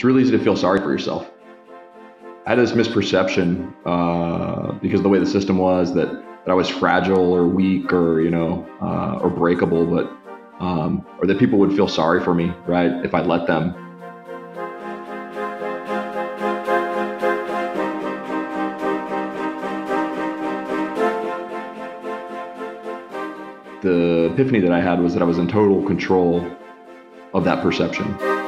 it's really easy to feel sorry for yourself. I had this misperception uh, because of the way the system was that, that I was fragile or weak or you know uh, or breakable, but um, or that people would feel sorry for me, right, if I let them. The epiphany that I had was that I was in total control of that perception.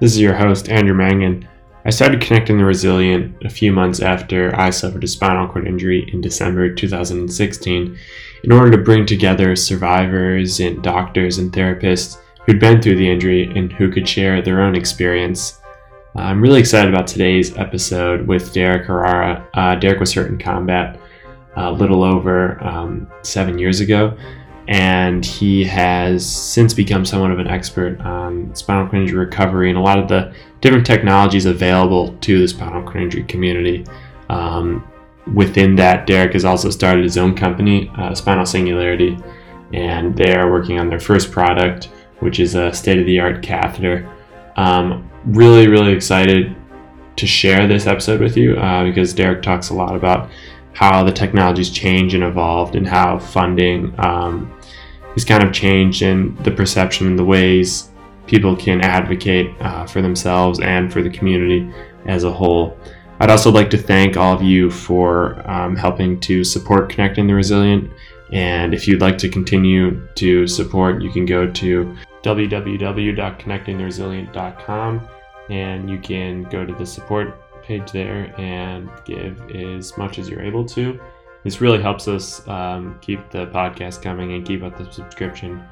This is your host, Andrew Mangan. I started connecting the resilient a few months after I suffered a spinal cord injury in December 2016 in order to bring together survivors and doctors and therapists who'd been through the injury and who could share their own experience. Uh, I'm really excited about today's episode with Derek Herrera. Uh, Derek was hurt in combat a little over um, seven years ago, and he has since become somewhat of an expert on spinal cord injury recovery and a lot of the different technologies available to the spinal cord injury community. Um, within that, Derek has also started his own company, uh, Spinal Singularity, and they are working on their first product, which is a state of the art catheter. Um, really, really excited to share this episode with you uh, because Derek talks a lot about how the technologies change and evolved and how funding um, has kind of changed in the perception and the ways people can advocate uh, for themselves and for the community as a whole. I'd also like to thank all of you for um, helping to support Connecting the Resilient. And if you'd like to continue to support, you can go to www.connectingtheresilient.com and you can go to the support page there and give as much as you're able to. This really helps us um, keep the podcast coming and keep up the subscription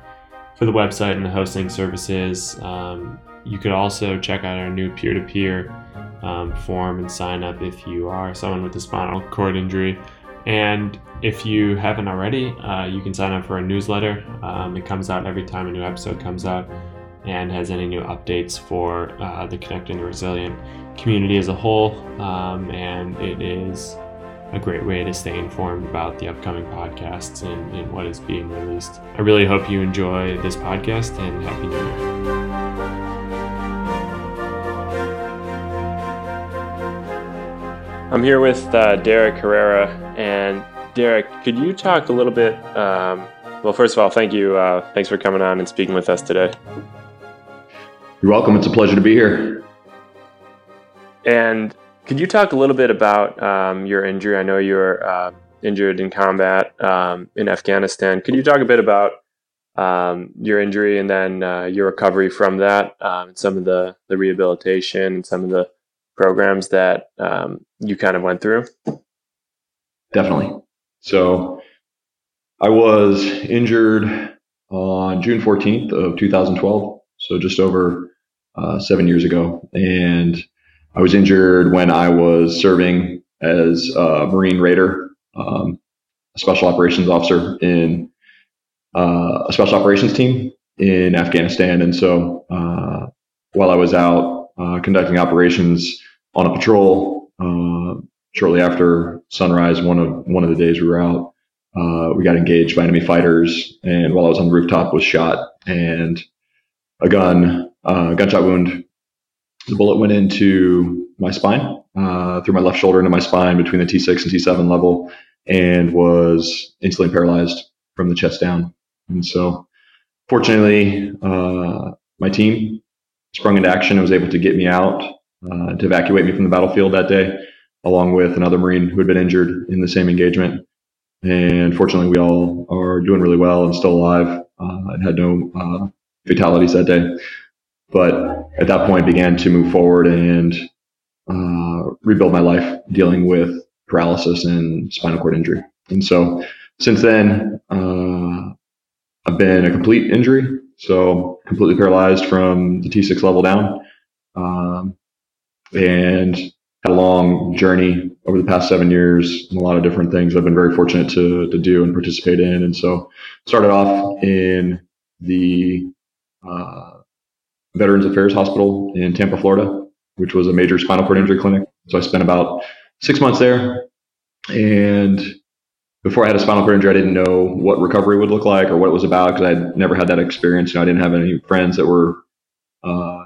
for the website and the hosting services. Um, you could also check out our new peer to peer form and sign up if you are someone with a spinal cord injury. And if you haven't already, uh, you can sign up for a newsletter. Um, it comes out every time a new episode comes out and has any new updates for uh, the Connecting the Resilient community as a whole. Um, and it is a great way to stay informed about the upcoming podcasts and, and what is being released. I really hope you enjoy this podcast and Happy New Year. I'm here with uh, Derek Herrera. And Derek, could you talk a little bit? Um, well, first of all, thank you. Uh, thanks for coming on and speaking with us today. You're welcome. It's a pleasure to be here. And could you talk a little bit about um, your injury? I know you were uh, injured in combat um, in Afghanistan. Could you talk a bit about um, your injury and then uh, your recovery from that, um, and some of the, the rehabilitation and some of the programs that um, you kind of went through? Definitely. So I was injured on June 14th of 2012, so just over uh, seven years ago, and I was injured when I was serving as a Marine Raider, um, a special operations officer in uh, a special operations team in Afghanistan. And so uh, while I was out uh, conducting operations on a patrol, uh, shortly after sunrise, one of one of the days we were out, uh, we got engaged by enemy fighters. And while I was on the rooftop, was shot and a gun, uh, gunshot wound the bullet went into my spine, uh, through my left shoulder into my spine between the T6 and T7 level, and was instantly paralyzed from the chest down. And so, fortunately, uh, my team sprung into action and was able to get me out uh, to evacuate me from the battlefield that day, along with another Marine who had been injured in the same engagement. And fortunately, we all are doing really well and still alive uh, and had no uh, fatalities that day but at that point began to move forward and uh, rebuild my life dealing with paralysis and spinal cord injury. And so since then, uh, I've been a complete injury, so completely paralyzed from the T6 level down, um, and had a long journey over the past seven years and a lot of different things I've been very fortunate to to do and participate in. And so started off in the uh, Veterans Affairs Hospital in Tampa, Florida, which was a major spinal cord injury clinic. So I spent about six months there and before I had a spinal cord injury, I didn't know what recovery would look like or what it was about because I'd never had that experience. You know, I didn't have any friends that were uh,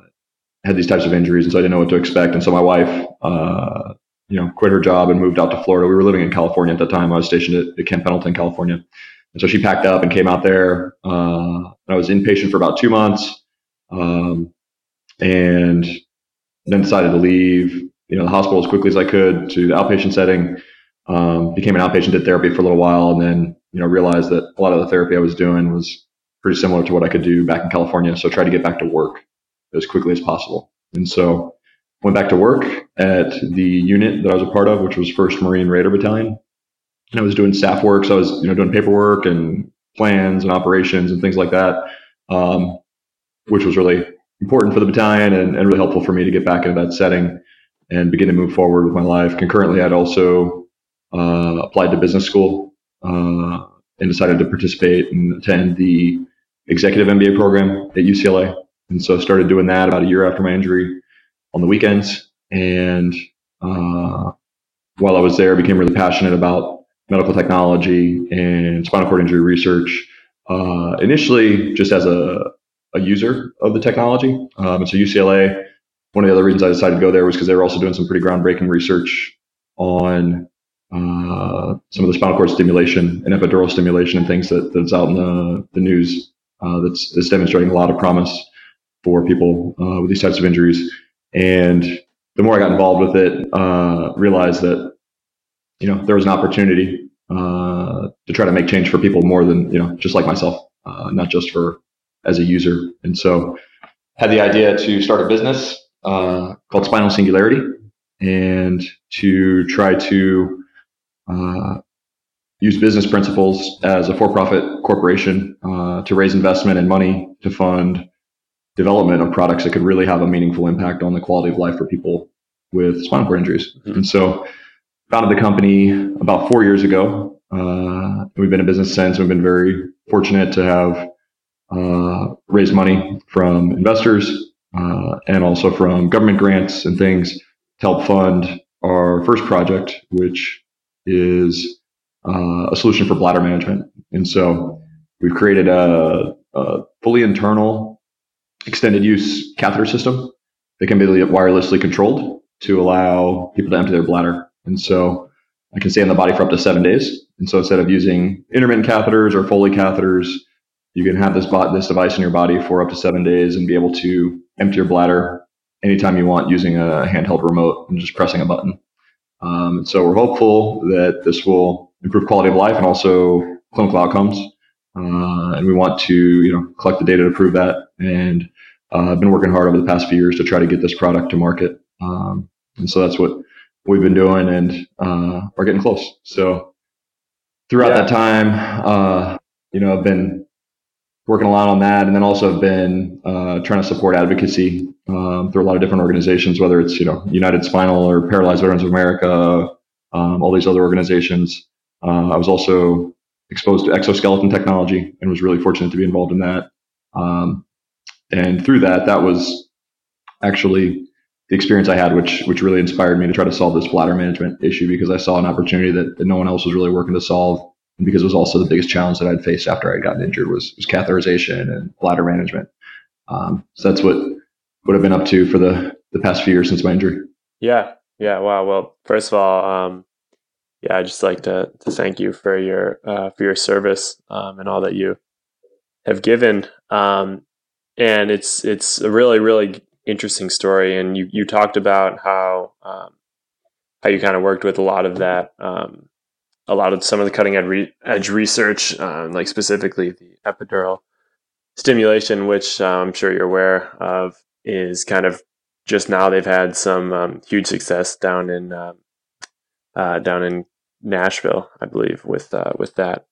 had these types of injuries, and so I didn't know what to expect. And so my wife, uh, you know, quit her job and moved out to Florida. We were living in California at the time. I was stationed at, at Camp Pendleton, California, and so she packed up and came out there. Uh, I was inpatient for about two months, um, and then decided to leave. You know, the hospital as quickly as I could to the outpatient setting um, became an outpatient, did therapy for a little while, and then you know realized that a lot of the therapy I was doing was pretty similar to what I could do back in California. So tried to get back to work as quickly as possible, and so went back to work at the unit that I was a part of, which was First Marine Raider Battalion, and I was doing staff work. So I was you know doing paperwork and plans and operations and things like that, um, which was really important for the battalion and, and really helpful for me to get back into that setting and begin to move forward with my life. Concurrently, I'd also uh, applied to business school uh, and decided to participate and attend the executive MBA program at UCLA. And so I started doing that about a year after my injury on the weekends. And uh, while I was there, I became really passionate about medical technology and spinal cord injury research. Uh, initially, just as a, a user of the technology. Um, and so UCLA, one of the other reasons I decided to go there was because they were also doing some pretty groundbreaking research on uh, some of the spinal cord stimulation and epidural stimulation and things that, that's out in the, the news uh, that's, that's demonstrating a lot of promise for people uh, with these types of injuries. And the more I got involved with it, uh, realized that you know there was an opportunity uh, to try to make change for people more than you know just like myself, uh, not just for as a user. And so had the idea to start a business called Spinal Singularity and to try to uh, use business principles as a for-profit corporation uh, to raise investment and money to fund development of products that could really have a meaningful impact on the quality of life for people with spinal cord injuries. Mm-hmm. And so, founded the company about four years ago. Uh, we've been in business since. We've been very fortunate to have uh, raised money from investors uh, and also from government grants and things to help fund our first project, which is uh, a solution for bladder management. And so we've created a, a, fully internal extended use catheter system that can be wirelessly controlled to allow people to empty their bladder. And so I can stay in the body for up to seven days. And so instead of using intermittent catheters or Foley catheters, you can have this bot, this device in your body for up to seven days and be able to empty your bladder anytime you want using a handheld remote and just pressing a button. Um, and so we're hopeful that this will improve quality of life and also clinical outcomes. Uh, and we want to, you know, collect the data to prove that. And uh, I've been working hard over the past few years to try to get this product to market. Um, and so that's what we've been doing, and uh, are getting close. So throughout yeah. that time, uh, you know, I've been working a lot on that, and then also have been uh, trying to support advocacy um, through a lot of different organizations, whether it's you know United Spinal or Paralyzed Veterans of America, um, all these other organizations. Uh, I was also exposed to exoskeleton technology and was really fortunate to be involved in that. Um, and through that, that was actually the experience I had, which which really inspired me to try to solve this bladder management issue because I saw an opportunity that, that no one else was really working to solve, and because it was also the biggest challenge that I'd faced after I'd gotten injured was was catheterization and bladder management. Um, so that's what what I've been up to for the the past few years since my injury. Yeah, yeah. Wow. Well, first of all, um, yeah, I just like to to thank you for your uh, for your service um, and all that you have given. Um, and it's it's a really really interesting story. And you you talked about how um, how you kind of worked with a lot of that, um, a lot of some of the cutting edge, re- edge research, um, like specifically the epidural stimulation, which uh, I'm sure you're aware of is kind of just now they've had some um, huge success down in uh, uh, down in Nashville, I believe, with uh, with that,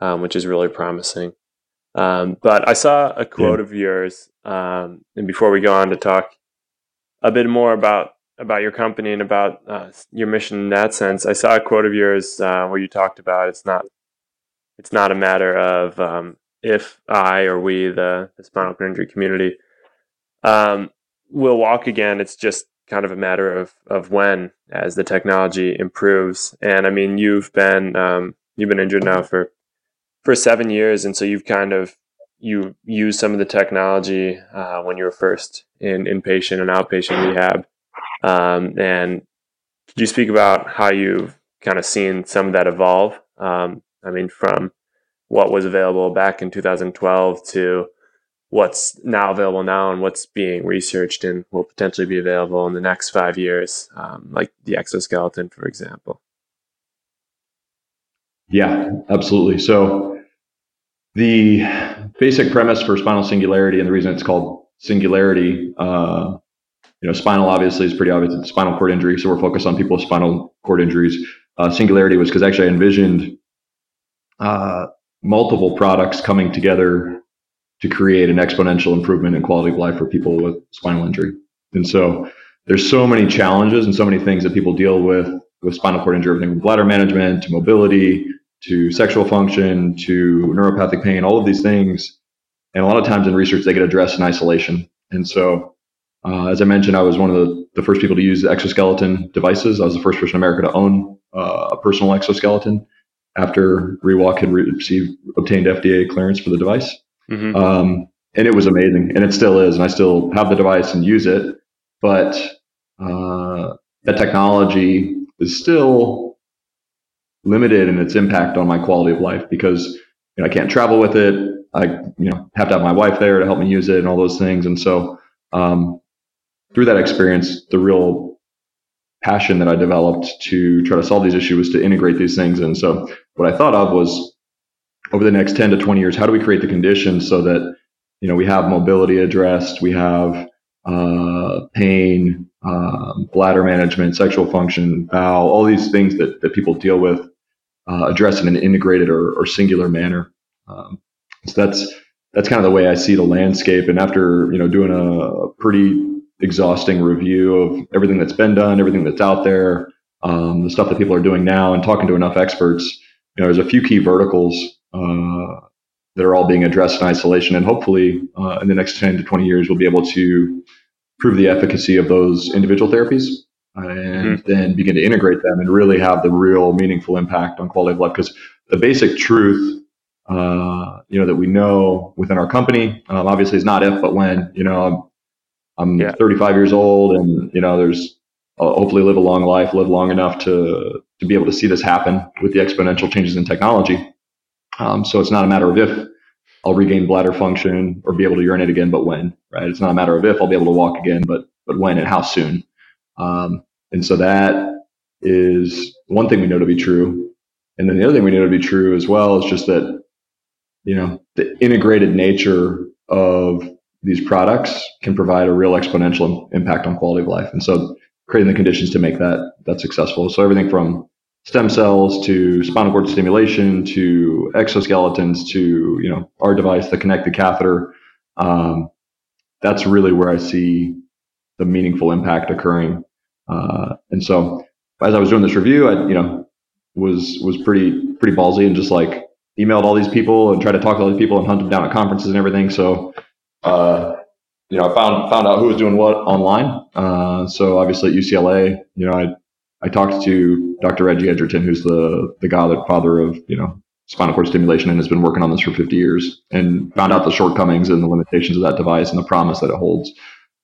um, which is really promising. Um, but I saw a quote yeah. of yours, um, and before we go on to talk a bit more about about your company and about uh, your mission in that sense, I saw a quote of yours uh, where you talked about it's not it's not a matter of um, if I or we, the, the spinal cord injury community, um, will walk again. It's just kind of a matter of of when, as the technology improves. And I mean, you've been um, you've been injured now for for seven years, and so you've kind of you used some of the technology uh, when you were first in inpatient and outpatient rehab. Um, and could you speak about how you've kind of seen some of that evolve? Um, I mean, from what was available back in 2012 to what's now available now and what's being researched and will potentially be available in the next five years, um, like the exoskeleton, for example. Yeah, absolutely. So the basic premise for spinal singularity and the reason it's called singularity, uh, you know, spinal obviously is pretty obvious. It's spinal cord injury, so we're focused on people with spinal cord injuries. Uh, singularity was because actually I envisioned uh, multiple products coming together to create an exponential improvement in quality of life for people with spinal injury. And so there's so many challenges and so many things that people deal with with spinal cord injury, everything from bladder management to mobility to sexual function to neuropathic pain, all of these things. And a lot of times in research, they get addressed in isolation. And so, uh, as I mentioned, I was one of the, the first people to use exoskeleton devices. I was the first person in America to own uh, a personal exoskeleton after ReWalk had received obtained FDA clearance for the device. Mm-hmm. Um, and it was amazing, and it still is. And I still have the device and use it, but uh, that technology is still limited in its impact on my quality of life because you know, I can't travel with it. I you know have to have my wife there to help me use it and all those things. And so um, through that experience, the real passion that I developed to try to solve these issues was to integrate these things. And so what I thought of was over the next 10 to 20 years, how do we create the conditions so that, you know, we have mobility addressed, we have uh, pain, um, bladder management, sexual function, bowel, all these things that, that people deal with uh, addressed in an integrated or, or singular manner. Um, so that's that's kind of the way I see the landscape. And after you know doing a pretty exhausting review of everything that's been done, everything that's out there, um, the stuff that people are doing now, and talking to enough experts, you know, there's a few key verticals uh, that are all being addressed in isolation, and hopefully uh, in the next 10 to 20 years, we'll be able to prove the efficacy of those individual therapies and mm-hmm. then begin to integrate them and really have the real meaningful impact on quality of life. Because the basic truth, uh, you know, that we know within our company, um, obviously, is not if but when. You know, I'm yeah. 35 years old, and you know, there's uh, hopefully live a long life, live long enough to to be able to see this happen with the exponential changes in technology. Um, so it's not a matter of if I'll regain bladder function or be able to urinate again, but when, right? It's not a matter of if I'll be able to walk again, but but when and how soon. Um, and so that is one thing we know to be true. And then the other thing we know to be true as well is just that, you know, the integrated nature of these products can provide a real exponential impact on quality of life. And so creating the conditions to make that that successful. So everything from stem cells to spinal cord stimulation to exoskeletons to you know our device, the connected catheter. Um, that's really where I see the meaningful impact occurring. Uh, and so as I was doing this review, I you know was was pretty pretty ballsy and just like emailed all these people and tried to talk to all these people and hunt them down at conferences and everything. So uh, you know, I found found out who was doing what online. Uh, so obviously at UCLA, you know, I I talked to Dr. Reggie Edgerton, who's the the godfather of you know spinal cord stimulation and has been working on this for 50 years, and found out the shortcomings and the limitations of that device and the promise that it holds.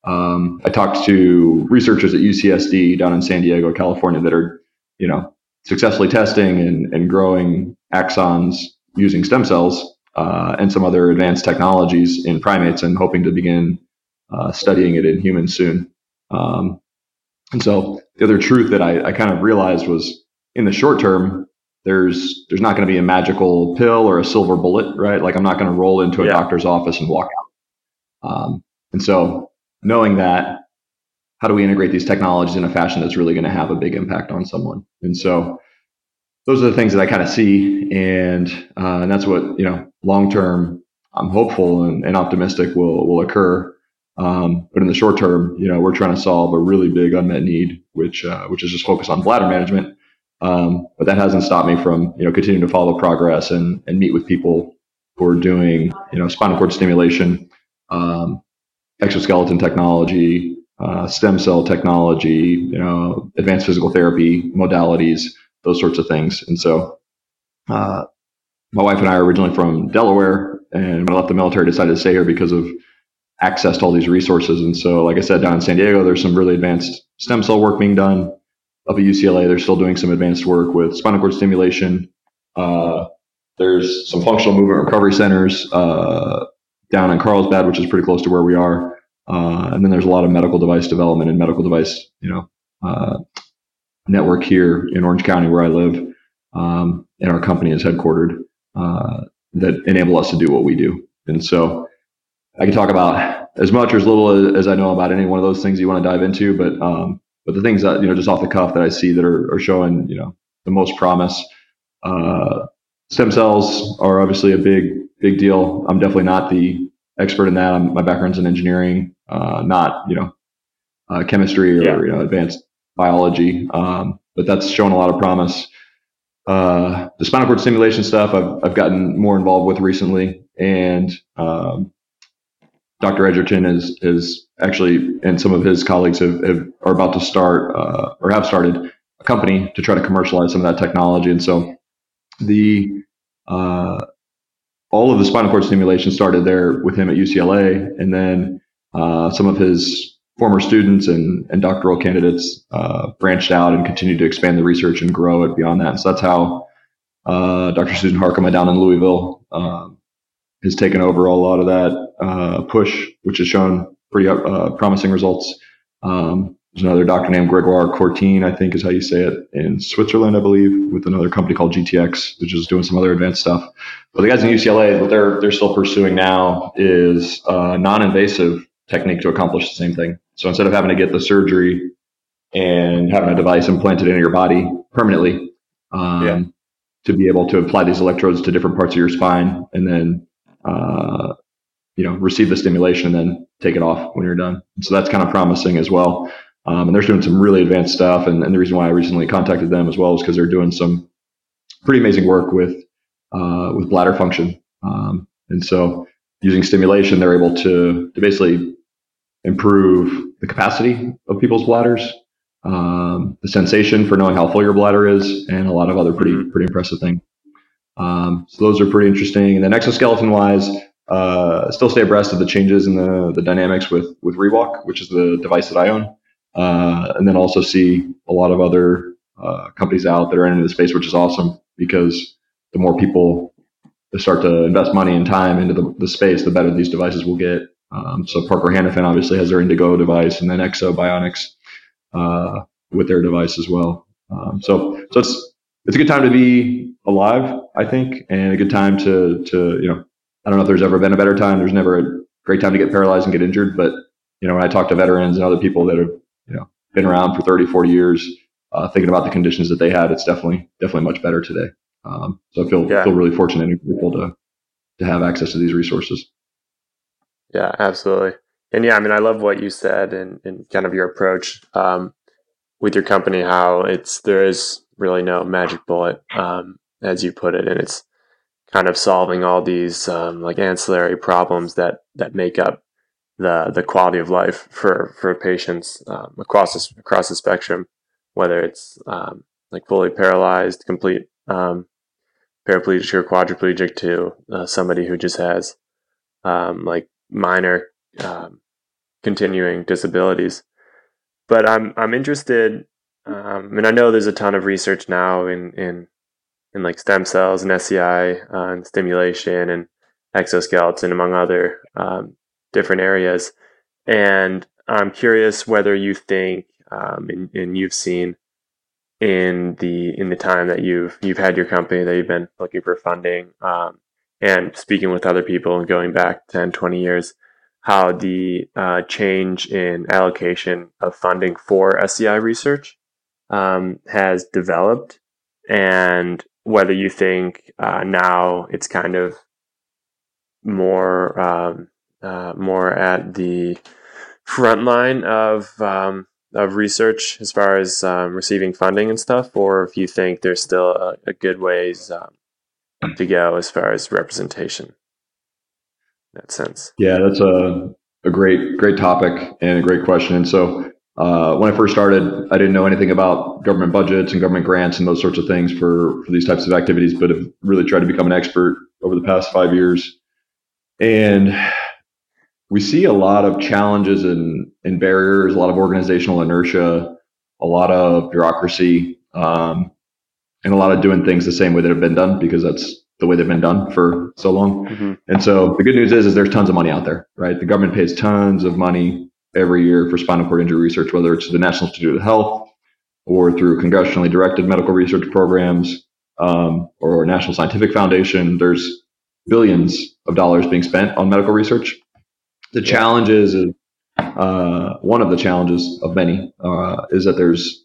Um, I talked to researchers at UCSD down in San Diego, California, that are you know successfully testing and, and growing axons using stem cells uh, and some other advanced technologies in primates, and hoping to begin uh, studying it in humans soon. Um, and so the other truth that I, I kind of realized was in the short term, there's there's not going to be a magical pill or a silver bullet, right? Like I'm not going to roll into a yeah. doctor's office and walk out. Um, and so knowing that, how do we integrate these technologies in a fashion that's really going to have a big impact on someone? And so those are the things that I kind of see, and uh, and that's what you know long term. I'm hopeful and, and optimistic will will occur. Um, but in the short term, you know, we're trying to solve a really big unmet need, which uh, which is just focused on bladder management. Um, but that hasn't stopped me from you know continuing to follow progress and and meet with people who are doing you know spinal cord stimulation, um, exoskeleton technology, uh, stem cell technology, you know, advanced physical therapy modalities, those sorts of things. And so uh, my wife and I are originally from Delaware, and when I left the military, decided to stay here because of access to all these resources. And so, like I said, down in San Diego, there's some really advanced stem cell work being done. Up at UCLA, they're still doing some advanced work with spinal cord stimulation. Uh, there's some functional movement recovery centers uh, down in Carlsbad, which is pretty close to where we are. Uh, and then there's a lot of medical device development and medical device, you know, uh, network here in Orange County where I live, um, and our company is headquartered uh, that enable us to do what we do. And so I can talk about as much or as little as I know about any one of those things you want to dive into, but um, but the things that you know just off the cuff that I see that are, are showing you know the most promise. Uh, stem cells are obviously a big big deal. I'm definitely not the expert in that. I'm, my background's in engineering, uh, not you know uh, chemistry or yeah. you know advanced biology. Um, but that's shown a lot of promise. Uh, the spinal cord stimulation stuff I've, I've gotten more involved with recently, and um, Dr. Edgerton is is actually, and some of his colleagues have, have are about to start uh, or have started a company to try to commercialize some of that technology. And so the uh, all of the spinal cord stimulation started there with him at UCLA, and then uh, some of his former students and, and doctoral candidates uh, branched out and continued to expand the research and grow it beyond that. So that's how uh, Dr. Susan Harkema down in Louisville um, has taken over a lot of that uh, push, which has shown pretty uh, promising results. Um, there's another doctor named Gregoire Courtine, I think is how you say it, in Switzerland, I believe, with another company called GTX, which is doing some other advanced stuff. But the guys in UCLA, what they're they're still pursuing now is a non-invasive technique to accomplish the same thing. So instead of having to get the surgery and having a device implanted into your body permanently, um, yeah. to be able to apply these electrodes to different parts of your spine and then uh, you know receive the stimulation and then take it off when you're done. So that's kind of promising as well. Um, and they're doing some really advanced stuff. And, and, the reason why I recently contacted them as well is because they're doing some pretty amazing work with uh, with bladder function. Um, and so using stimulation, they're able to, to basically improve the capacity of people's bladders, um, the sensation for knowing how full your bladder is, and a lot of other pretty pretty impressive things. Um, so those are pretty interesting. And then exoskeleton wise, uh, still stay abreast of the changes in the, the dynamics with with Rewalk, which is the device that I own, uh, and then also see a lot of other uh, companies out that are into the space, which is awesome because the more people start to invest money and time into the, the space, the better these devices will get. Um, so Parker Hannifin obviously has their Indego device, and then Ekso Bionics uh, with their device as well. Um, so so it's it's a good time to be alive, I think, and a good time to to you know I don't know if there's ever been a better time. There's never a great time to get paralyzed and get injured, but you know when I talk to veterans and other people that have you know been around for 30, 40 years, uh, thinking about the conditions that they had, it's definitely definitely much better today. Um, so I feel yeah. feel really fortunate and able to to have access to these resources. Yeah, absolutely. And yeah, I mean, I love what you said and, and kind of your approach um, with your company. How it's there is really no magic bullet, um, as you put it, and it's kind of solving all these um, like ancillary problems that that make up the the quality of life for for patients um, across the, across the spectrum, whether it's um, like fully paralyzed, complete um, paraplegic or quadriplegic to uh, somebody who just has um, like minor um, continuing disabilities. But I'm I'm interested. Um, and I know there's a ton of research now in in in like stem cells and SCI uh, and stimulation and exoskeleton, among other um, different areas. And I'm curious whether you think, um, and, and, you've seen in the in the time that you've you've had your company that you've been looking for funding um, and speaking with other people and going back 10, 20 years, how the uh, change in allocation of funding for SCI research um, has developed and whether you think uh, now it's kind of more um, uh, more at the front line of um, of research as far as um, receiving funding and stuff, or if you think there's still a, a good ways um, to go as far as representation that sense. Yeah, that's a a great great topic and a great question. And so uh, when I first started, I didn't know anything about government budgets and government grants and those sorts of things for, for these types of activities, but have really tried to become an expert over the past five years. And we see a lot of challenges and, and barriers, a lot of organizational inertia, a lot of bureaucracy, um, and a lot of doing things the same way that have been done because that's the way they've been done for so long. Mm-hmm. And so the good news is, is there's tons of money out there, right? The government pays tons of money every year for spinal cord injury research, whether it's the National Institute of Health or through congressionally directed medical research programs um, or National Scientific Foundation. There's billions of dollars being spent on medical research. The challenge is, uh, one of the challenges of many uh, is that there's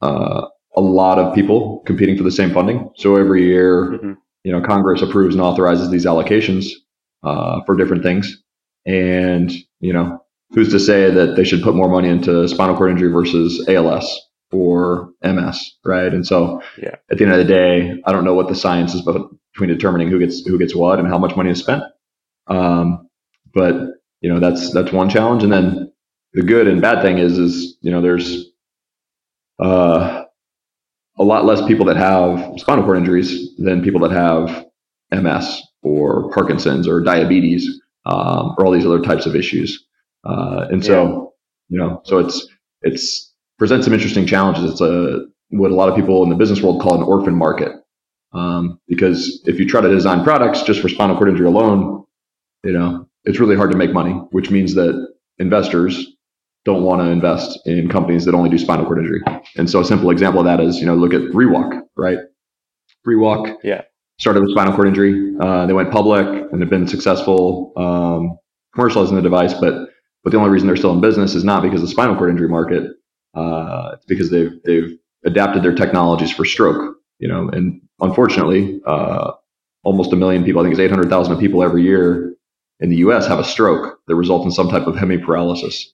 uh, a lot of people competing for the same funding. So every year, mm-hmm. you know, Congress approves and authorizes these allocations uh, for different things, and you know, who's to say that they should put more money into spinal cord injury versus ALS or MS, right? And so, yeah. at the end of the day, I don't know what the science is but between determining who gets who gets what and how much money is spent. Um, but you know, that's that's one challenge. And then the good and bad thing is, is you know, there's uh, a lot less people that have spinal cord injuries than people that have MS or Parkinson's or diabetes um, or all these other types of issues. Uh, and so, yeah. you know, so it's it's presents some interesting challenges. It's a what a lot of people in the business world call an orphan market. Um, because if you try to design products just for spinal cord injury alone, you know, it's really hard to make money, which means that investors don't want to invest in companies that only do spinal cord injury. And so a simple example of that is, you know, look at ReWalk, right? ReWalk yeah. started with spinal cord injury. Uh, they went public and have been successful um, commercializing the device, but but the only reason they're still in business is not because of the spinal cord injury market. Uh, it's because they've they've adapted their technologies for stroke. You know, and unfortunately, uh, almost a million people, I think it's 800,000 people every year in the U.S. have a stroke that results in some type of hemiparalysis.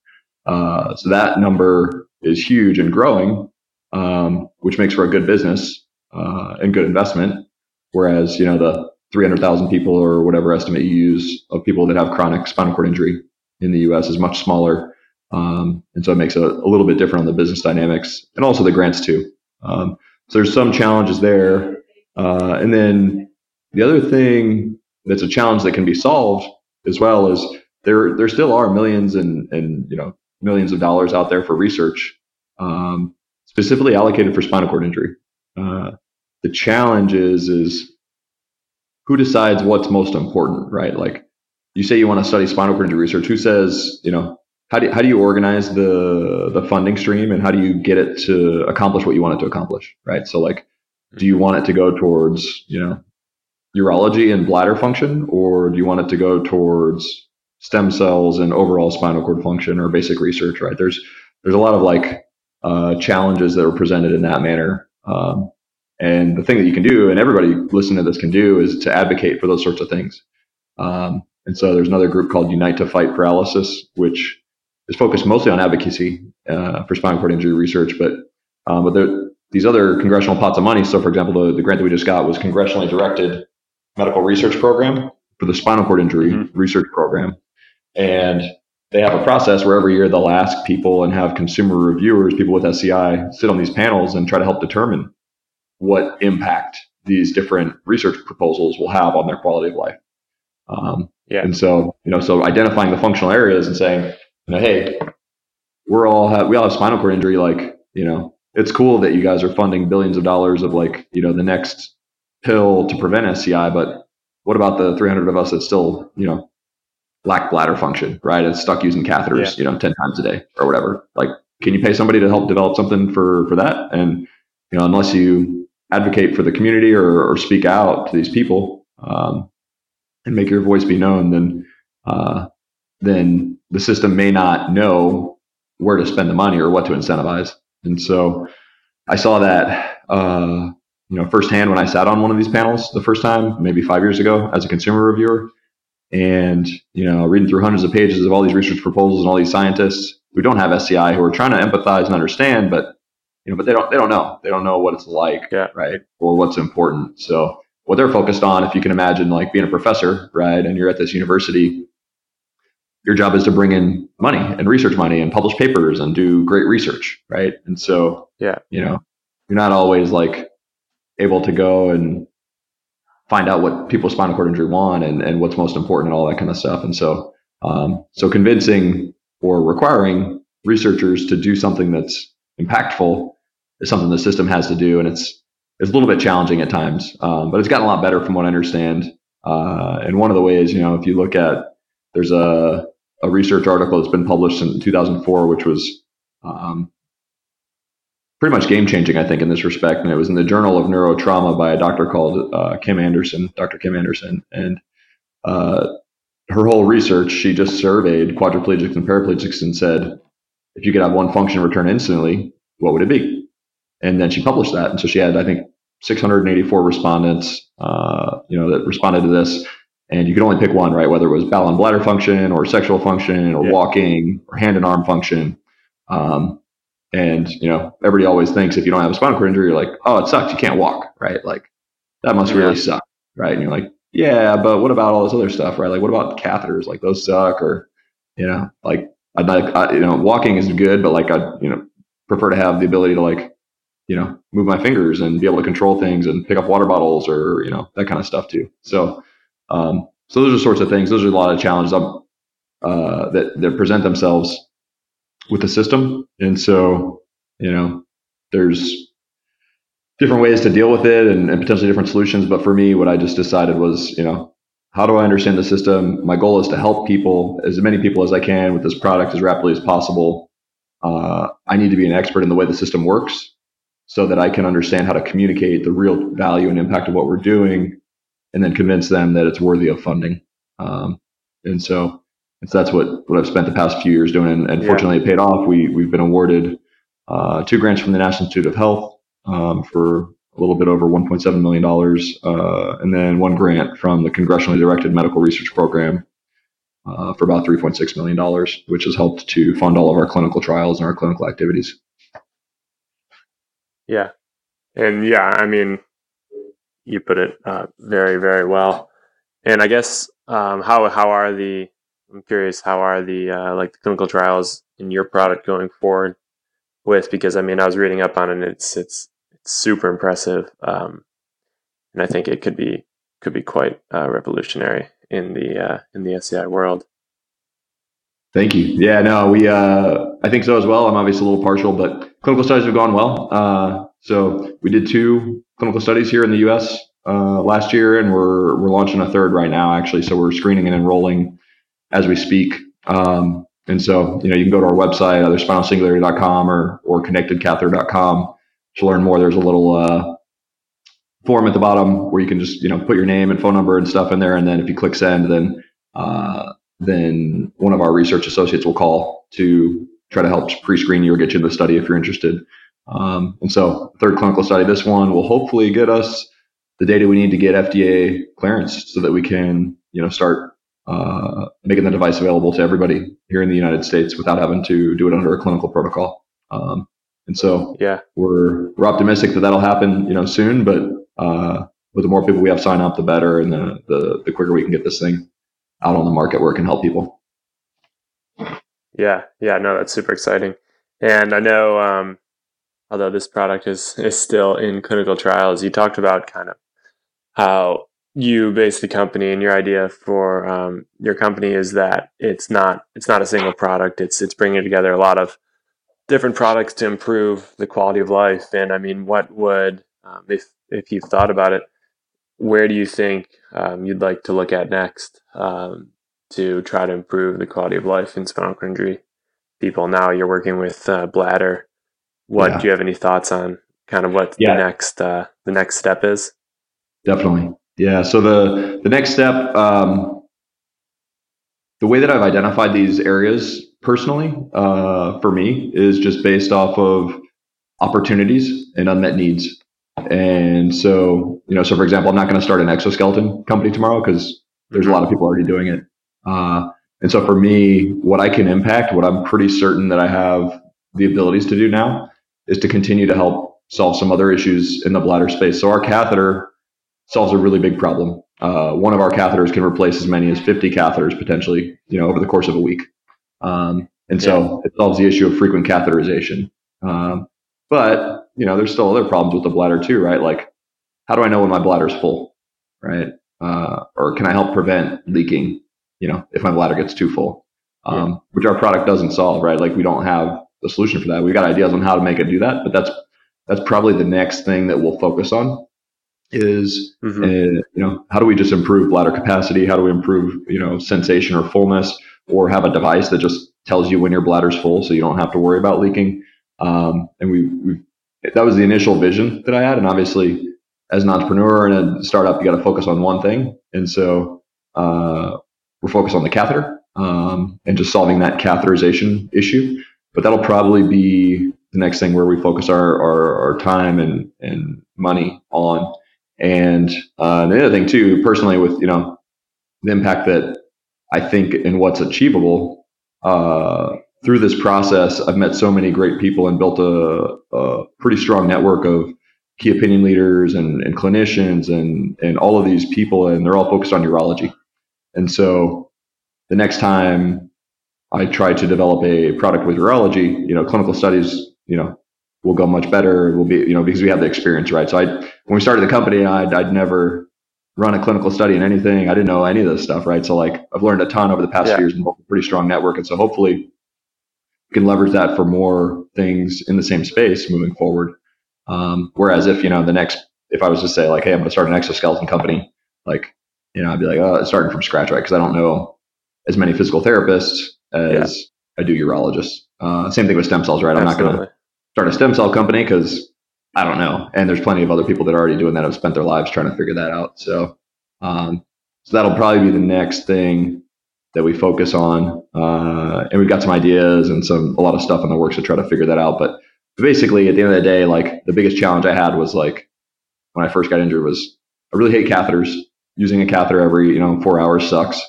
Uh, so that number is huge and growing, um, which makes for a good business uh, and good investment. Whereas, you know, the 300,000 people or whatever estimate you use of people that have chronic spinal cord injury in the U.S. is much smaller, um, and so it makes it a, a, little bit different on the business dynamics and also the grants too. Um, so there's some challenges there, uh, and then the other thing that's a challenge that can be solved as well is there there still are millions and and you know millions of dollars out there for research um, specifically allocated for spinal cord injury. Uh, the challenge is is who decides what's most important, right? Like you say you want to study spinal cord injury research. Who says, you know, how do, how do you organize the, the funding stream and how do you get it to accomplish what you want it to accomplish? Right. So like, do you want it to go towards, you know, urology and bladder function, or do you want it to go towards stem cells and overall spinal cord function or basic research? Right. There's, there's a lot of like, uh, challenges that are presented in that manner. Um, and the thing that you can do, and everybody listening to this can do, is to advocate for those sorts of things. Um, and so there's another group called Unite to Fight Paralysis, which is focused mostly on advocacy uh, for spinal cord injury research. But um, but there, these other congressional pots of money. So, for example, the, the grant that we just got was congressionally directed medical research program for the spinal cord injury mm-hmm. research program, and they have a process where every year they'll ask people and have consumer reviewers, people with SCI, sit on these panels and try to help determine what impact these different research proposals will have on their quality of life. Um, yeah. And so, you know, so identifying the functional areas and saying, you know, hey, we're all have we all have spinal cord injury. Like, you know, it's cool that you guys are funding billions of dollars of like, you know, the next pill to prevent SCI, but what about the 300 of us that still, you know, lack bladder function, right? And stuck using catheters, yeah. you know, 10 times a day or whatever. Like, can you pay somebody to help develop something for for that? And you know, unless you advocate for the community or, or speak out to these people, um, and make your voice be known, then uh, then the system may not know where to spend the money or what to incentivize. And so I saw that uh, you know firsthand when I sat on one of these panels the first time, maybe five years ago, as a consumer reviewer, and you know reading through hundreds of pages of all these research proposals and all these scientists who don't have SCI who are trying to empathize and understand, but you know, but they don't they don't know they don't know what it's like, yeah. right, or what's important. So what they're focused on, if you can imagine like being a professor, right, and you're at this university, your job is to bring in money and research money and publish papers and do great research, right? And so, yeah, you know, you're not always like able to go and find out what people with spinal cord injury want and, and what's most important and all that kind of stuff. And so, um, so convincing or requiring researchers to do something that's impactful is something the system has to do, and it's it's a little bit challenging at times, um, but it's gotten a lot better from what I understand. Uh, and one of the ways, you know, if you look at there's a a research article that's been published in 2004, which was um, pretty much game changing, I think, in this respect. And it was in the Journal of Neurotrauma by a doctor called uh, Kim Anderson, Dr. Kim Anderson. And uh, her whole research, she just surveyed quadriplegics and paraplegics and said, if you could have one function return instantly, what would it be? And then she published that. And so she had, I think, 684 respondents, uh, you know, that responded to this and you could only pick one, right? Whether it was bowel and bladder function or sexual function or yeah. walking or hand and arm function. Um, and you know, everybody always thinks if you don't have a spinal cord injury, you're like, oh, it sucks, you can't walk, right? Like that must yeah. really suck, right? And you're like, yeah, but what about all this other stuff, right? Like, what about catheters? Like those suck, or you know, like I'd like, I, you know, walking is good, but like I, you know, prefer to have the ability to like, you know, move my fingers and be able to control things and pick up water bottles or you know that kind of stuff too. So um, so those are sorts of things. Those are a lot of challenges um, uh, that that present themselves with the system, and so you know there's different ways to deal with it and, and potentially different solutions. But for me, what I just decided was, you know, how do I understand the system? My goal is to help people, as many people as I can, with this product as rapidly as possible. Uh, I need to be an expert in the way the system works so that I can understand how to communicate the real value and impact of what we're doing and then convince them that it's worthy of funding. Um, and so, and so that's what, what I've spent the past few years doing. And, and yeah. fortunately, it paid off. We, we've been awarded uh, two grants from the National Institute of Health um, for a little bit over $1.7 million, uh, and then one grant from the Congressionally Directed Medical Research Program uh, for about $3.6 million, which has helped to fund all of our clinical trials and our clinical activities. Yeah. And yeah, I mean, you put it uh, very very well. And I guess um, how how are the I'm curious how are the uh, like the clinical trials in your product going forward with because I mean I was reading up on it and it's it's it's super impressive um, and I think it could be could be quite uh, revolutionary in the uh, in the SCI world. Thank you. Yeah, no, we uh, I think so as well. I'm obviously a little partial, but clinical studies have gone well. Uh, so we did two clinical studies here in the U.S. Uh, last year, and we're we're launching a third right now, actually. So we're screening and enrolling as we speak. Um, and so, you know, you can go to our website, either spinalsingularity.com or or connectedcatheter.com to learn more. There's a little uh, form at the bottom where you can just you know put your name and phone number and stuff in there, and then if you click send, then uh, then one of our research associates will call to try to help pre-screen you or get you in the study if you're interested. Um, and so, third clinical study, this one will hopefully get us the data we need to get FDA clearance so that we can, you know, start uh, making the device available to everybody here in the United States without having to do it under a clinical protocol. Um, and so, yeah, we're we're optimistic that that'll happen, you know, soon. But uh, with the more people we have sign up, the better, and the, the the quicker we can get this thing out on the market where it can help people. Yeah, yeah, no, that's super exciting. And I know um, although this product is is still in clinical trials. You talked about kind of how you base the company and your idea for um, your company is that it's not it's not a single product. It's it's bringing together a lot of different products to improve the quality of life. And I mean, what would um, if if you've thought about it, where do you think um, you'd like to look at next um, to try to improve the quality of life in spinal cord injury people? Now you're working with uh, bladder what yeah. do you have any thoughts on kind of what yeah. the next uh, the next step is? Definitely, yeah. So the the next step, um, the way that I've identified these areas personally uh, for me is just based off of opportunities and unmet needs. And so, you know, so for example, I'm not going to start an exoskeleton company tomorrow because there's a lot of people already doing it. Uh, and so for me, what I can impact, what I'm pretty certain that I have the abilities to do now is to continue to help solve some other issues in the bladder space. So our catheter solves a really big problem. uh, one of our catheters can replace as many as 50 catheters potentially, you know, over the course of a week. Um, and so yeah. it solves the issue of frequent catheterization. Um, but you know, there's still other problems with the bladder too, right? Like, how do I know when my bladder's full, right? Uh, or can I help prevent leaking? You know, if my bladder gets too full, um, yeah. which our product doesn't solve, right? Like, we don't have the solution for that. We've got ideas on how to make it do that, but that's that's probably the next thing that we'll focus on is mm-hmm. uh, you know how do we just improve bladder capacity? How do we improve you know sensation or fullness? Or have a device that just tells you when your bladder's full so you don't have to worry about leaking. Um, and we we that was the initial vision that i had. And obviously as an entrepreneur and a startup you got to focus on one thing. And so uh, we're focused on the catheter um, and just solving that catheterization issue. But that'll probably be the next thing where we focus our, our, our time and, and money on. And uh, the other thing too, personally, with you know the impact that I think in what's achievable uh, through this process, I've met so many great people and built a, a pretty strong network of key opinion leaders and, and clinicians and and all of these people, and they're all focused on urology. And so the next time I try to develop a product with urology, you know, clinical studies you know, will go much better. We'll be, you know, because we have the experience, right? So I, when we started the company, I'd, I'd never run a clinical study in anything. I didn't know any of this stuff, right? So like I've learned a ton over the past yeah. years and built a pretty strong network. And so hopefully we can leverage that for more things in the same space moving forward. Um, whereas if, you know, the next, if I was to say like, Hey, I'm going to start an exoskeleton company, like, you know, I'd be like, oh, starting from scratch, right? Cause I don't know as many physical therapists as yeah. I do urologists. Uh, same thing with stem cells, right? I'm not going to start a stem cell company because I don't know. And there's plenty of other people that are already doing that have spent their lives trying to figure that out. So, um, so that'll probably be the next thing that we focus on. Uh, and we've got some ideas and some, a lot of stuff in the works to try to figure that out. But basically at the end of the day, like the biggest challenge I had was like when I first got injured was I really hate catheters. Using a catheter every, you know, four hours sucks.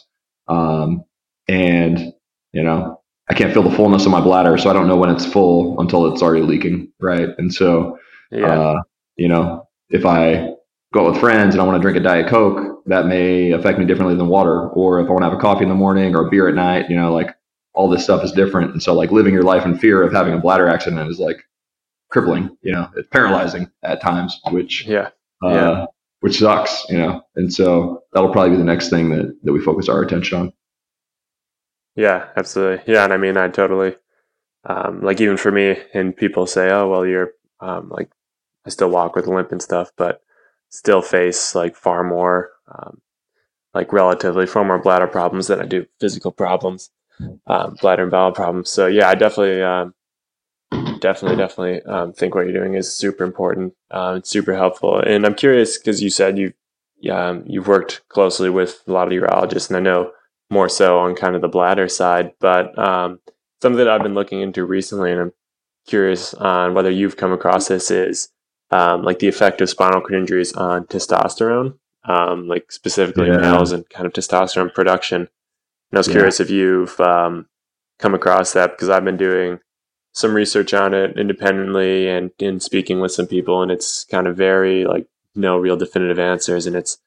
Um, and, you know, I can't feel the fullness of my bladder, so I don't know when it's full until it's already leaking, right? And so, yeah. uh, you know, if I go out with friends and I want to drink a diet coke, that may affect me differently than water. Or if I want to have a coffee in the morning or a beer at night, you know, like all this stuff is different. And so, like living your life in fear of having a bladder accident is like crippling. You know, it's paralyzing at times, which yeah, uh, yeah. which sucks. You know, and so that'll probably be the next thing that that we focus our attention on. Yeah, absolutely. Yeah, and I mean, I totally um, like even for me, and people say, "Oh, well, you're um, like I still walk with a limp and stuff, but still face like far more um, like relatively far more bladder problems than I do physical problems, um, bladder and bowel problems." So yeah, I definitely, um, definitely, definitely um, think what you're doing is super important. Uh, super helpful, and I'm curious because you said you um, you've worked closely with a lot of urologists, and I know more so on kind of the bladder side. But um, something that I've been looking into recently, and I'm curious on whether you've come across this, is um, like the effect of spinal cord injuries on testosterone, um, like specifically yeah. males and kind of testosterone production. And I was yeah. curious if you've um, come across that because I've been doing some research on it independently and in speaking with some people, and it's kind of very like no real definitive answers, and it's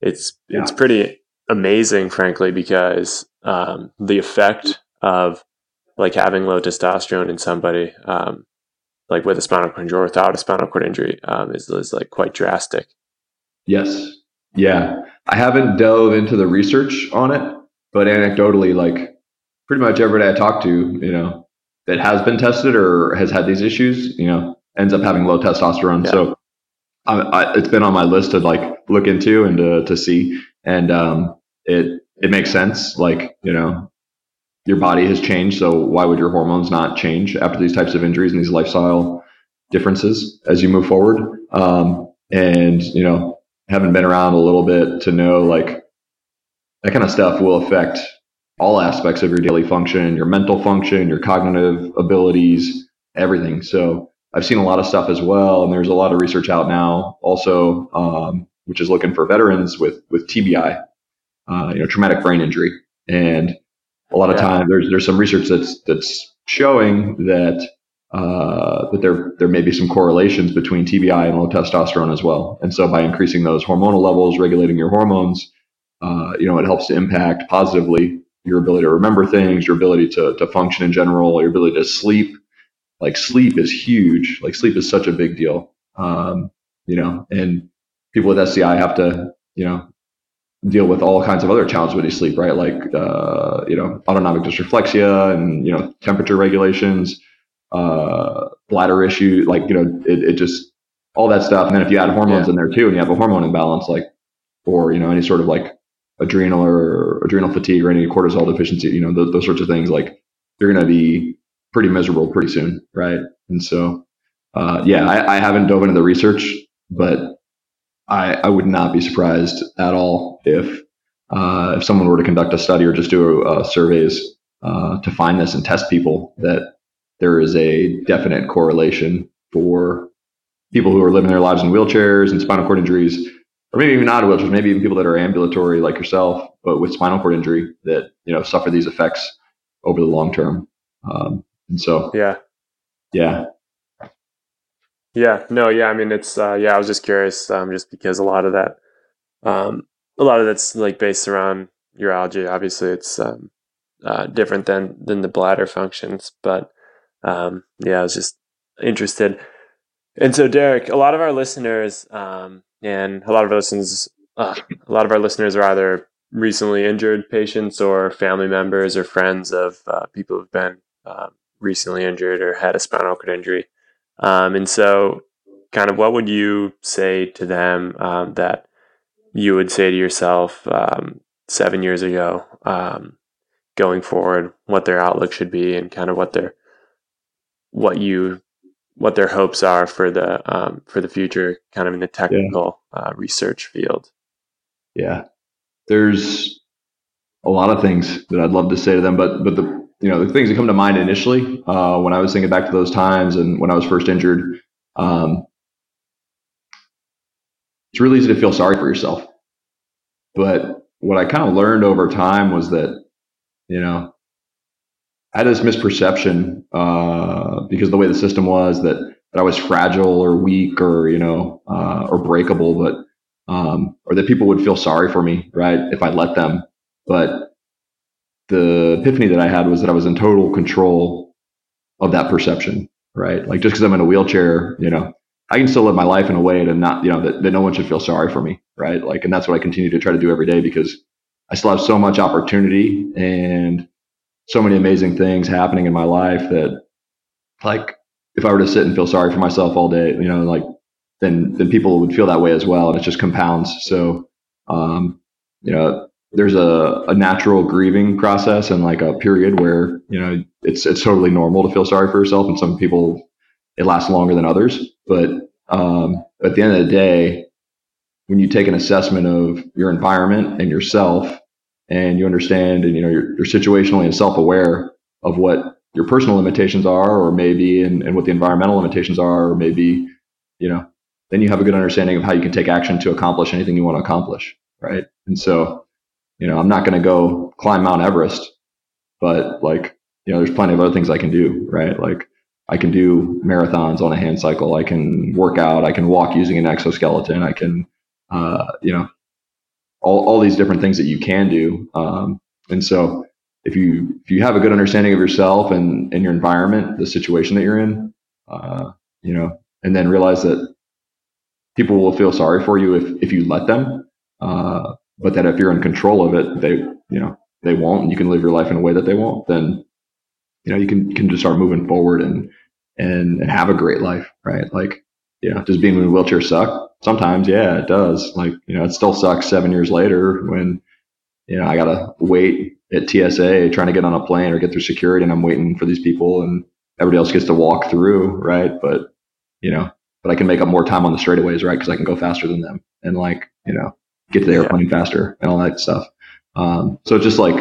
it's yeah. it's pretty amazing, frankly, because um, the effect of like having low testosterone in somebody, um, like with a spinal cord injury or without a spinal cord injury, um, is, is like quite drastic. Yes. Yeah. I haven't dove into the research on it, but anecdotally, like pretty much everybody I talk to, you know, that has been tested or has had these issues, you know, ends up having low testosterone. Yeah. So I, I, it's been on my list to like look into and to, to see. And um, it it makes sense. Like you know, your body has changed, so why would your hormones not change after these types of injuries and these lifestyle differences as you move forward? Um, and you know, having been around a little bit to know like that kind of stuff will affect all aspects of your daily function, your mental function, your cognitive abilities, everything. So I've seen a lot of stuff as well, and there's a lot of research out now also, um, which is looking for veterans with with TBI, uh, you know, traumatic brain injury. And a lot of yeah. time there's there's some research that's that's showing that uh, that there there may be some correlations between TBI and low testosterone as well. And so by increasing those hormonal levels, regulating your hormones, uh, you know, it helps to impact positively your ability to remember things, your ability to to function in general, your ability to sleep. Like sleep is huge. Like sleep is such a big deal. Um, you know, and people with SCI have to, you know, deal with all kinds of other challenges when you sleep, right? Like, uh, you know, autonomic dysreflexia and, you know, temperature regulations, uh, bladder issue, like, you know, it, it just, all that stuff. And then if you add hormones yeah. in there too, and you have a hormone imbalance, like, or, you know, any sort of like adrenal or adrenal fatigue or any cortisol deficiency, you know, those, those sorts of things, like, you're going to be pretty miserable pretty soon, right? And so, uh, yeah, I, I haven't dove into the research, but I, I would not be surprised at all if uh, if someone were to conduct a study or just do uh, surveys uh, to find this and test people that there is a definite correlation for people who are living their lives in wheelchairs and spinal cord injuries, or maybe even not wheelchairs, maybe even people that are ambulatory like yourself, but with spinal cord injury that you know suffer these effects over the long term. Um, and so, yeah, yeah, yeah, no, yeah. I mean, it's uh, yeah. I was just curious, um, just because a lot of that, um, a lot of that's like based around urology. Obviously, it's um, uh, different than than the bladder functions, but um, yeah, I was just interested. And so, Derek, a lot of our listeners, um, and a lot of our listeners, uh, a lot of our listeners are either recently injured patients or family members or friends of uh, people who've been uh, recently injured or had a spinal cord injury. Um, and so, kind of, what would you say to them um, that you would say to yourself um, seven years ago, um, going forward, what their outlook should be, and kind of what their what you what their hopes are for the um, for the future, kind of in the technical yeah. uh, research field. Yeah, there's a lot of things that I'd love to say to them, but but the you know, the things that come to mind initially uh, when I was thinking back to those times and when I was first injured, um, it's really easy to feel sorry for yourself. But what I kind of learned over time was that, you know, I had this misperception uh, because the way the system was that, that I was fragile or weak or, you know, uh, or breakable, but, um, or that people would feel sorry for me, right, if I let them. But the epiphany that I had was that I was in total control of that perception, right? Like just because I'm in a wheelchair, you know, I can still live my life in a way to not, you know, that, that no one should feel sorry for me, right? Like, and that's what I continue to try to do every day because I still have so much opportunity and so many amazing things happening in my life that, like, if I were to sit and feel sorry for myself all day, you know, like, then then people would feel that way as well, and it just compounds. So, um, you know, there's a, a natural grieving process and like a period where you know it's it's totally normal to feel sorry for yourself and some people it lasts longer than others. But um, at the end of the day when you take an assessment of your environment and yourself and you understand and you know you're, you're situationally and self-aware of what your personal limitations are or maybe and, and what the environmental limitations are or maybe you know then you have a good understanding of how you can take action to accomplish anything you want to accomplish right? And so you know, I'm not going to go climb Mount Everest, but like, you know, there's plenty of other things I can do, right? Like I can do marathons on a hand cycle. I can work out. I can walk using an exoskeleton. I can, uh, you know, all, all these different things that you can do. Um, and so if you, if you have a good understanding of yourself and, and your environment, the situation that you're in, uh, you know, and then realize that people will feel sorry for you if, if you let them, uh, but that if you're in control of it, they, you know, they won't, and you can live your life in a way that they won't, then, you know, you can, can just start moving forward and, and, and have a great life, right? Like, you know, does being in a wheelchair suck? Sometimes, yeah, it does. Like, you know, it still sucks seven years later when, you know, I gotta wait at TSA trying to get on a plane or get through security and I'm waiting for these people and everybody else gets to walk through, right? But, you know, but I can make up more time on the straightaways, right? Because I can go faster than them. And like, you know, get to the airplane yeah. faster and all that stuff. Um, so just like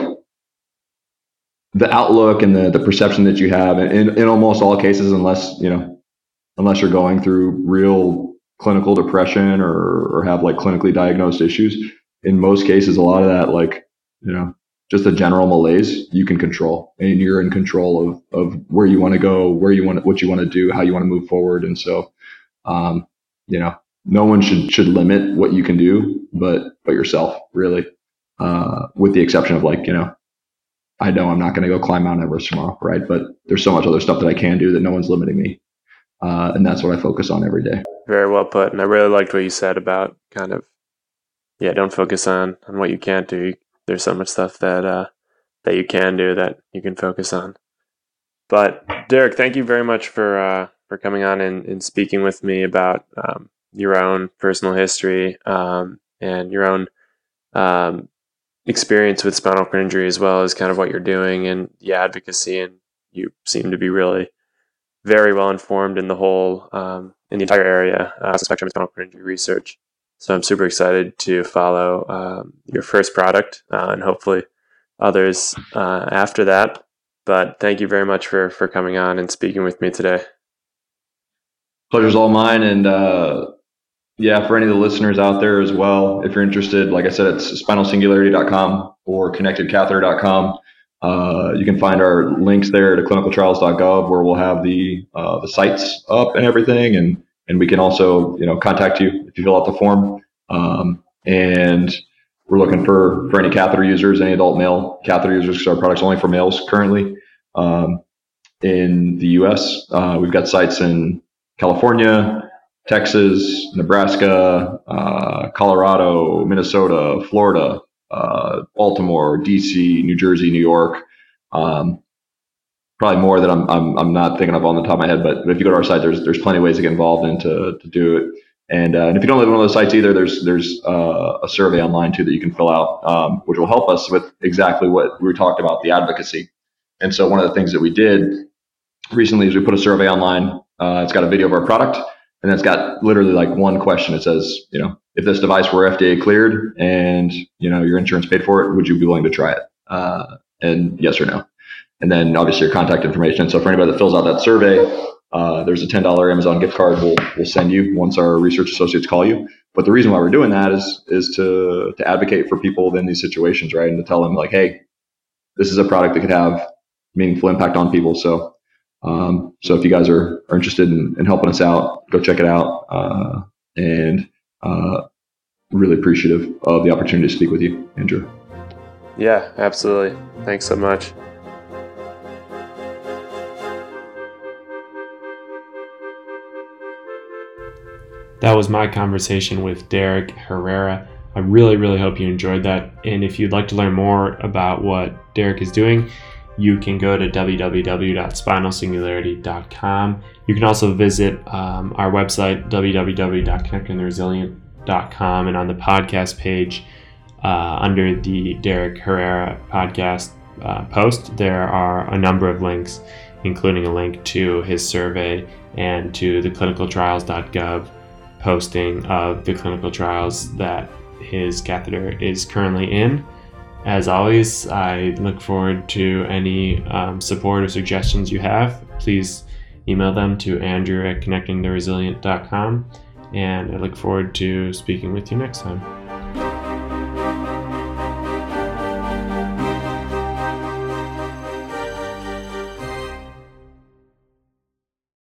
the outlook and the, the perception that you have in, in almost all cases, unless, you know, unless you're going through real clinical depression or, or have like clinically diagnosed issues, in most cases, a lot of that, like, you know, just a general malaise you can control and you're in control of, of where you want to go where you want what you want to do how you want to move forward and so um, you know no one should should limit what you can do but but yourself really. Uh, with the exception of like you know i know i'm not going to go climb mount everest tomorrow right? But there's so much other stuff that i can do that no one's limiting me. Uh, and that's what i focus on every day. Very well put and i really liked what you said about kind of yeah don't focus on on what you can't do. There's so much stuff that uh, that you can do that you can focus on. But Derek, thank you very much for uh, for coming on and, and, speaking with me about um, your own personal history um, and your own um, experience with spinal cord injury, as well as kind of what you're doing and the advocacy. And you seem to be really very well informed in the whole um, in the entire area, uh, spectrum of spinal cord injury research. So I'm super excited to follow um, your first product uh, and hopefully others uh, after that. But thank you very much for for coming on and speaking with me today. Pleasure's all mine, and uh, yeah, for any of the listeners out there as well, if you're interested, like I said, it's spinalsingularity.com or connectedcatheter.com. Uh, you can find our links there to clinicaltrials.gov where we'll have the uh, the sites up and everything, and and we can also you know contact you if you fill out the form. Um, and we're looking for for any catheter users, any adult male catheter users, because our product's only for males currently. Um, in the U.S., uh, we've got sites in California, Texas, Nebraska, uh, Colorado, Minnesota, Florida, uh, Baltimore, D.C., New Jersey, New York. Um, probably more that I'm, I'm, I'm not thinking of on the top of my head. But if you go to our site, there's there's plenty of ways to get involved and to, to do it. And, uh, and if you don't live on one of those sites either, there's there's uh, a survey online too that you can fill out, um, which will help us with exactly what we talked about the advocacy. And so one of the things that we did recently is we put a survey online. Uh, it's got a video of our product, and it's got literally like one question. It says, you know, if this device were FDA cleared and you know your insurance paid for it, would you be willing to try it? Uh, and yes or no and then obviously your contact information. So for anybody that fills out that survey, uh, there's a $10 Amazon gift card we'll, we'll send you once our research associates call you. But the reason why we're doing that is is to to advocate for people in these situations, right? And to tell them like, hey, this is a product that could have meaningful impact on people. So um, so if you guys are, are interested in, in helping us out, go check it out. Uh, and uh, really appreciative of the opportunity to speak with you, Andrew. Yeah, absolutely. Thanks so much. That was my conversation with Derek Herrera. I really, really hope you enjoyed that. And if you'd like to learn more about what Derek is doing, you can go to www.spinalsingularity.com. You can also visit um, our website, www.connectingtheresilient.com. And on the podcast page, uh, under the Derek Herrera podcast uh, post, there are a number of links, including a link to his survey and to the clinicaltrials.gov posting of the clinical trials that his catheter is currently in. As always, I look forward to any um, support or suggestions you have. Please email them to andrew at connectingtheresilient.com, and I look forward to speaking with you next time.